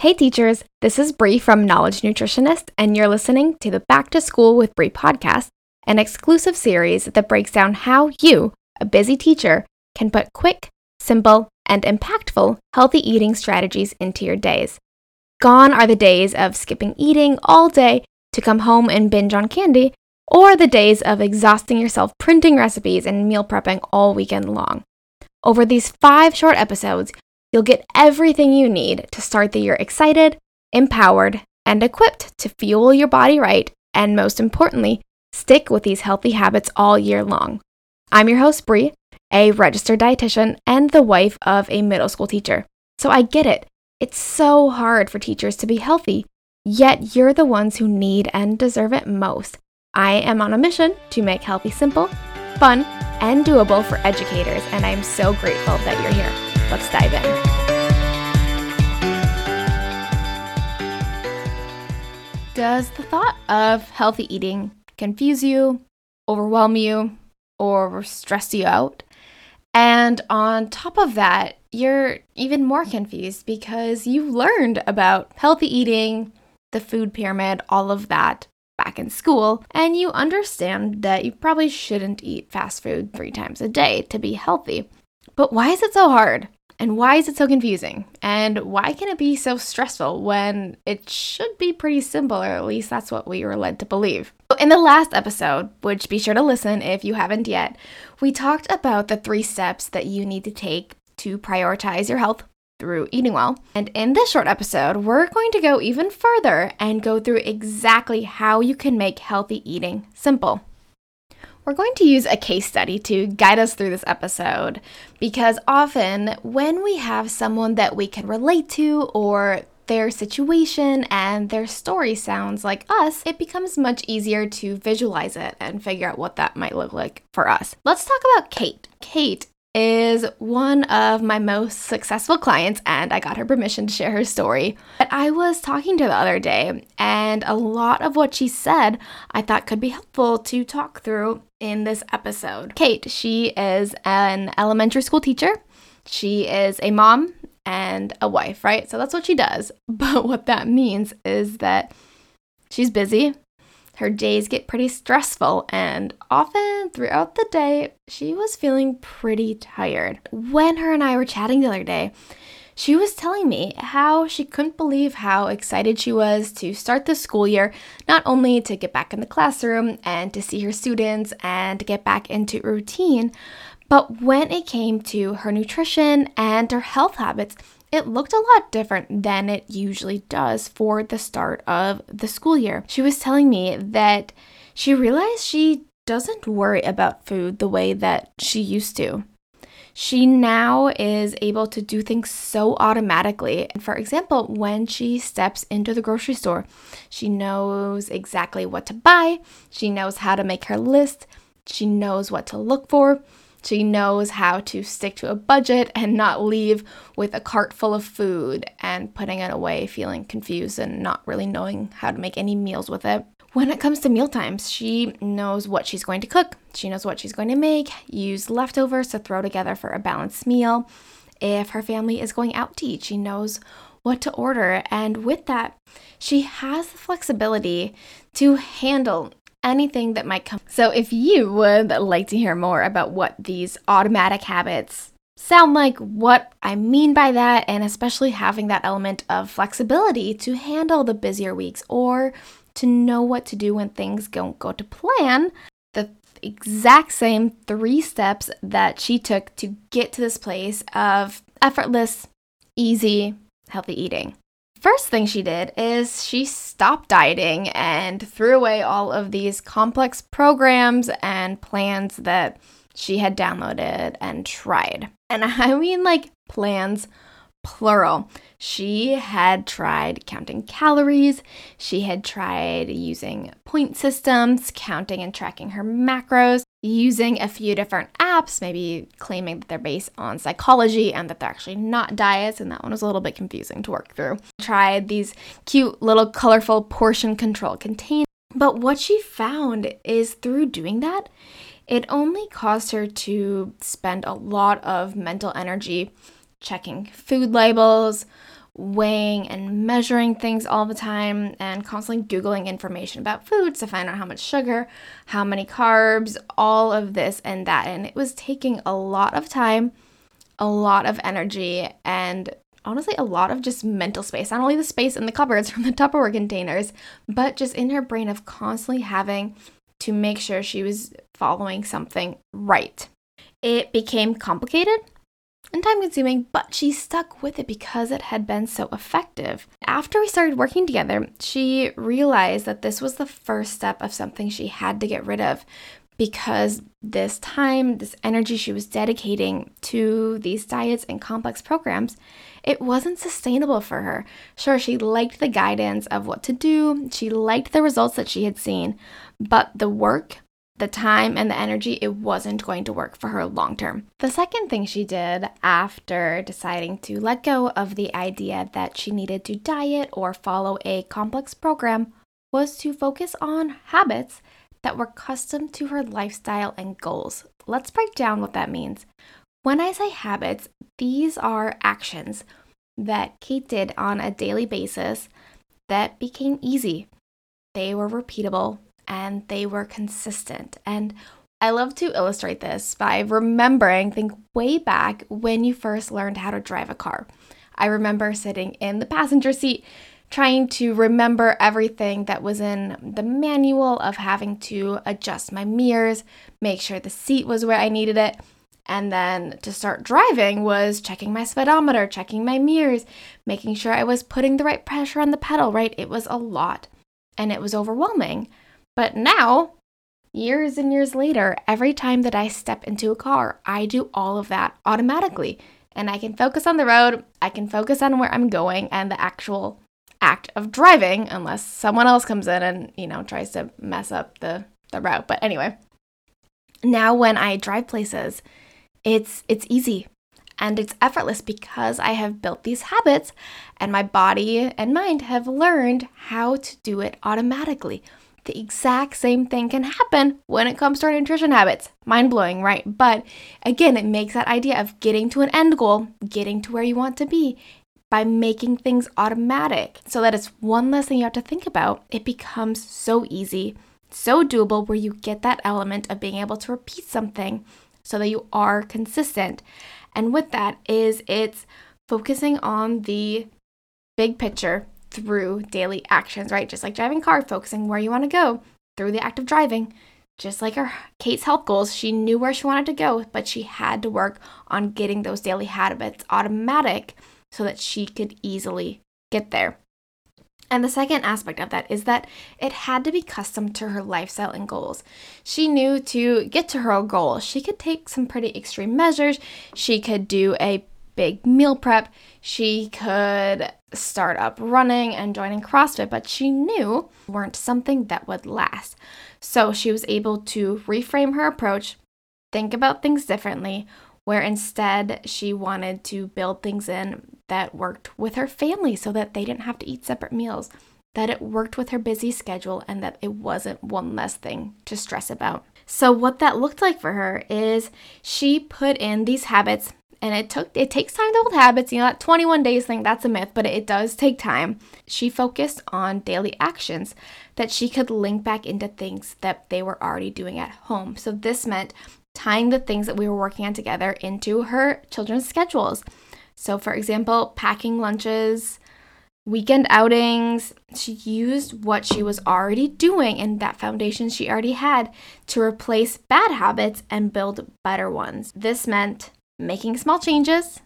Hey teachers, this is Bree from Knowledge Nutritionist, and you're listening to the Back to School with Bree podcast, an exclusive series that breaks down how you, a busy teacher, can put quick, simple, and impactful healthy eating strategies into your days. Gone are the days of skipping eating all day to come home and binge on candy, or the days of exhausting yourself printing recipes and meal prepping all weekend long. Over these five short episodes, You'll get everything you need to start the year excited, empowered, and equipped to fuel your body right, and most importantly, stick with these healthy habits all year long. I'm your host, Bree, a registered dietitian and the wife of a middle school teacher. So I get it. It's so hard for teachers to be healthy, yet you're the ones who need and deserve it most. I am on a mission to make healthy simple, fun, and doable for educators, and I'm so grateful that you're here. Let's dive in. Does the thought of healthy eating confuse you, overwhelm you, or stress you out? And on top of that, you're even more confused because you've learned about healthy eating, the food pyramid, all of that back in school, and you understand that you probably shouldn't eat fast food three times a day to be healthy. But why is it so hard? And why is it so confusing? And why can it be so stressful when it should be pretty simple, or at least that's what we were led to believe? In the last episode, which be sure to listen if you haven't yet, we talked about the three steps that you need to take to prioritize your health through eating well. And in this short episode, we're going to go even further and go through exactly how you can make healthy eating simple. We're going to use a case study to guide us through this episode because often when we have someone that we can relate to or their situation and their story sounds like us, it becomes much easier to visualize it and figure out what that might look like for us. Let's talk about Kate. Kate is one of my most successful clients, and I got her permission to share her story. But I was talking to her the other day, and a lot of what she said I thought could be helpful to talk through in this episode. Kate, she is an elementary school teacher, she is a mom and a wife, right? So that's what she does. But what that means is that she's busy, her days get pretty stressful, and often throughout the day, she was feeling pretty tired. When her and I were chatting the other day, she was telling me how she couldn't believe how excited she was to start the school year, not only to get back in the classroom and to see her students and get back into routine, but when it came to her nutrition and her health habits, it looked a lot different than it usually does for the start of the school year. She was telling me that she realized she doesn't worry about food the way that she used to. She now is able to do things so automatically. For example, when she steps into the grocery store, she knows exactly what to buy, she knows how to make her list, she knows what to look for. She knows how to stick to a budget and not leave with a cart full of food and putting it away feeling confused and not really knowing how to make any meals with it. When it comes to meal times, she knows what she's going to cook. She knows what she's going to make, use leftovers to throw together for a balanced meal. If her family is going out to eat, she knows what to order. And with that, she has the flexibility to handle anything that might come. So, if you would like to hear more about what these automatic habits sound like, what I mean by that, and especially having that element of flexibility to handle the busier weeks or to know what to do when things don't go to plan, the exact same three steps that she took to get to this place of effortless, easy, healthy eating. First thing she did is she stopped dieting and threw away all of these complex programs and plans that she had downloaded and tried. And I mean, like, plans plural. She had tried counting calories, she had tried using point systems, counting and tracking her macros, using a few different apps, maybe claiming that they're based on psychology and that they're actually not diets, and that one was a little bit confusing to work through. Tried these cute little colorful portion control containers. But what she found is through doing that, it only caused her to spend a lot of mental energy checking food labels, weighing and measuring things all the time and constantly Googling information about foods to find out how much sugar, how many carbs, all of this and that. And it was taking a lot of time, a lot of energy, and honestly a lot of just mental space. Not only the space in the cupboards from the Tupperware containers, but just in her brain of constantly having to make sure she was following something right. It became complicated and time consuming, but she stuck with it because it had been so effective. After we started working together, she realized that this was the first step of something she had to get rid of because this time, this energy she was dedicating to these diets and complex programs, it wasn't sustainable for her. Sure, she liked the guidance of what to do, she liked the results that she had seen, but the work the time and the energy, it wasn't going to work for her long term. The second thing she did after deciding to let go of the idea that she needed to diet or follow a complex program was to focus on habits that were custom to her lifestyle and goals. Let's break down what that means. When I say habits, these are actions that Kate did on a daily basis that became easy. They were repeatable and they were consistent. And I love to illustrate this by remembering, think way back when you first learned how to drive a car. I remember sitting in the passenger seat trying to remember everything that was in the manual of having to adjust my mirrors, make sure the seat was where I needed it. And then to start driving was checking my speedometer, checking my mirrors, making sure I was putting the right pressure on the pedal, right? It was a lot and it was overwhelming. But now, years and years later, every time that I step into a car, I do all of that automatically. And I can focus on the road, I can focus on where I'm going and the actual act of driving, unless someone else comes in and, you know, tries to mess up the, the route. But anyway, now when I drive places, it's it's easy and it's effortless because I have built these habits and my body and mind have learned how to do it automatically the exact same thing can happen when it comes to our nutrition habits. Mind blowing, right? But again, it makes that idea of getting to an end goal, getting to where you want to be by making things automatic so that it's one less thing you have to think about. It becomes so easy, so doable, where you get that element of being able to repeat something so that you are consistent. And with that is it's focusing on the big picture through daily actions, right? Just like driving car, focusing where you want to go through the act of driving. Just like her Kate's health goals, she knew where she wanted to go, but she had to work on getting those daily habits automatic so that she could easily get there. And the second aspect of that is that it had to be custom to her lifestyle and goals. She knew to get to her goal, she could take some pretty extreme measures. She could do a big meal prep. She could start up running and joining CrossFit, but she knew weren't something that would last. So she was able to reframe her approach, think about things differently, where instead she wanted to build things in that worked with her family so that they didn't have to eat separate meals, that it worked with her busy schedule, and that it wasn't one less thing to stress about. So, what that looked like for her is she put in these habits and it took it takes time to build habits. You know, that 21 days thing, that's a myth, but it does take time. She focused on daily actions that she could link back into things that they were already doing at home. So this meant tying the things that we were working on together into her children's schedules. So for example, packing lunches, weekend outings. She used what she was already doing and that foundation she already had to replace bad habits and build better ones. This meant making small changes,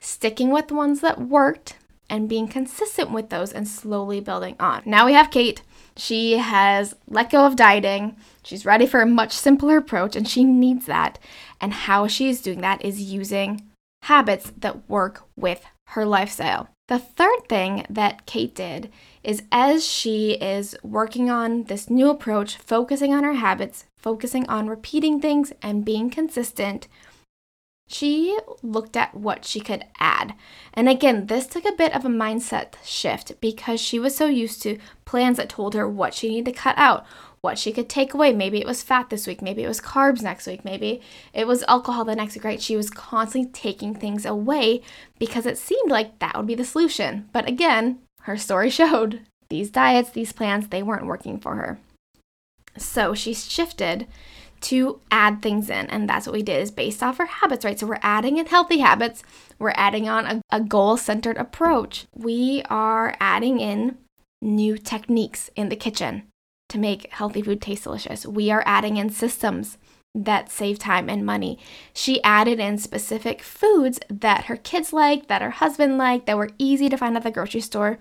sticking with the ones that worked, and being consistent with those and slowly building on. Now we have Kate. She has let go of dieting. She's ready for a much simpler approach, and she needs that. And how she is doing that is using habits that work with her lifestyle. The third thing that Kate did is as she is working on this new approach, focusing on her habits, focusing on repeating things and being consistent, she looked at what she could add. And again, this took a bit of a mindset shift because she was so used to plans that told her what she needed to cut out, what she could take away. Maybe it was fat this week, maybe it was carbs next week, maybe it was alcohol the next week, right? She was constantly taking things away because it seemed like that would be the solution. But again, her story showed these diets, these plans, they weren't working for her. So she shifted to add things in. And that's what we did is based off our habits, right? So we're adding in healthy habits. We're adding on a, a goal centered approach. We are adding in new techniques in the kitchen to make healthy food taste delicious. We are adding in systems that save time and money. She added in specific foods that her kids liked, that her husband liked, that were easy to find at the grocery store,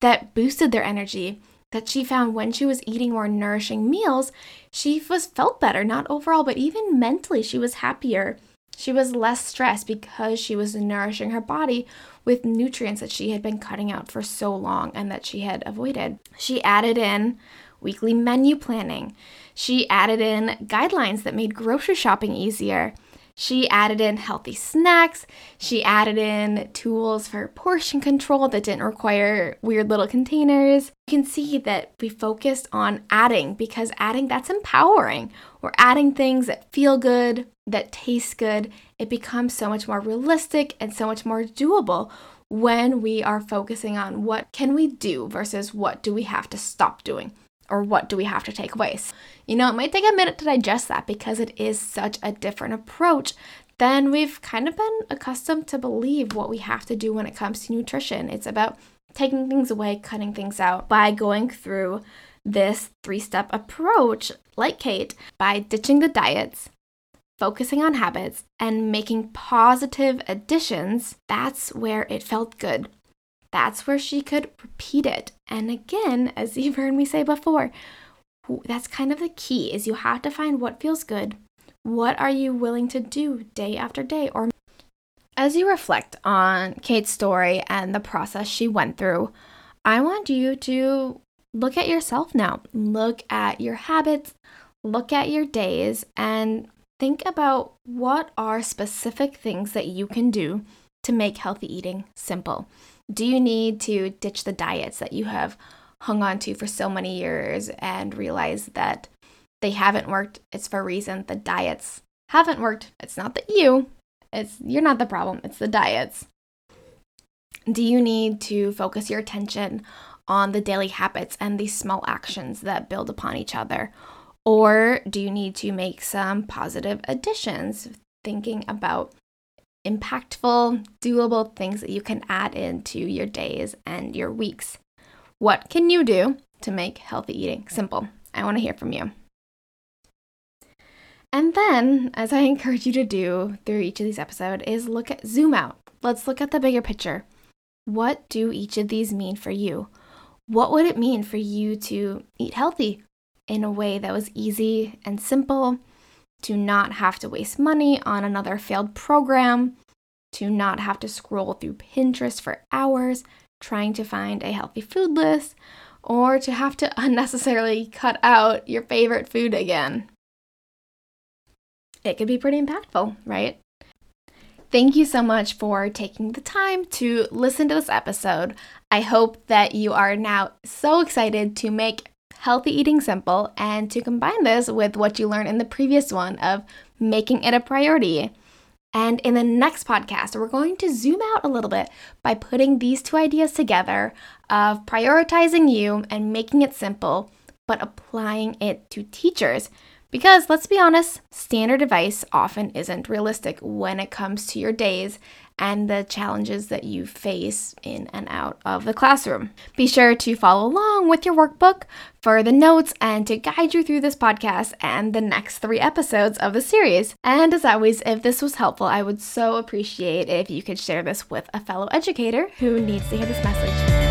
that boosted their energy, that she found when she was eating more nourishing meals, she was felt better, not overall, but even mentally, she was happier. She was less stressed because she was nourishing her body with nutrients that she had been cutting out for so long and that she had avoided. She added in weekly menu planning. She added in guidelines that made grocery shopping easier. She added in healthy snacks. She added in tools for portion control that didn't require weird little containers. You can see that we focused on adding because adding that's empowering. We're adding things that feel good, that taste good. It becomes so much more realistic and so much more doable when we are focusing on what can we do versus what do we have to stop doing or what do we have to take away? You know, it might take a minute to digest that because it is such a different approach than we've kind of been accustomed to believe what we have to do when it comes to nutrition. It's about taking things away, cutting things out by going through this three step approach, like Kate, by ditching the diets, focusing on habits, and making positive additions. That's where it felt good that's where she could repeat it. And again, as you've heard me say before, that's kind of the key is you have to find what feels good. What are you willing to do day after day or as you reflect on Kate's story and the process she went through, I want you to look at yourself now. Look at your habits, look at your days, and think about what are specific things that you can do to make healthy eating simple. Do you need to ditch the diets that you have hung on to for so many years and realize that they haven't worked? It's for a reason. The diets haven't worked. It's not that you, it's you're not the problem. It's the diets. Do you need to focus your attention on the daily habits and these small actions that build upon each other? Or do you need to make some positive additions, thinking about impactful, doable things that you can add into your days and your weeks. What can you do to make healthy eating simple? I want to hear from you. And then, as I encourage you to do through each of these episodes, is look at zoom out. Let's look at the bigger picture. What do each of these mean for you? What would it mean for you to eat healthy in a way that was easy and simple to not have to waste money on another failed program, to not have to scroll through Pinterest for hours trying to find a healthy food list, or to have to unnecessarily cut out your favorite food again. It could be pretty impactful, right? Thank you so much for taking the time to listen to this episode. I hope that you are now so excited to make healthy eating simple and to combine this with what you learned in the previous one of making it a priority. And in the next podcast, we're going to zoom out a little bit by putting these two ideas together of prioritizing you and making it simple, but applying it to teachers. Because let's be honest, standard advice often isn't realistic when it comes to your days and the challenges that you face in and out of the classroom. Be sure to follow along with your workbook for the notes and to guide you through this podcast and the next three episodes of the series. And as always, if this was helpful, I would so appreciate if you could share this with a fellow educator who needs to hear this message.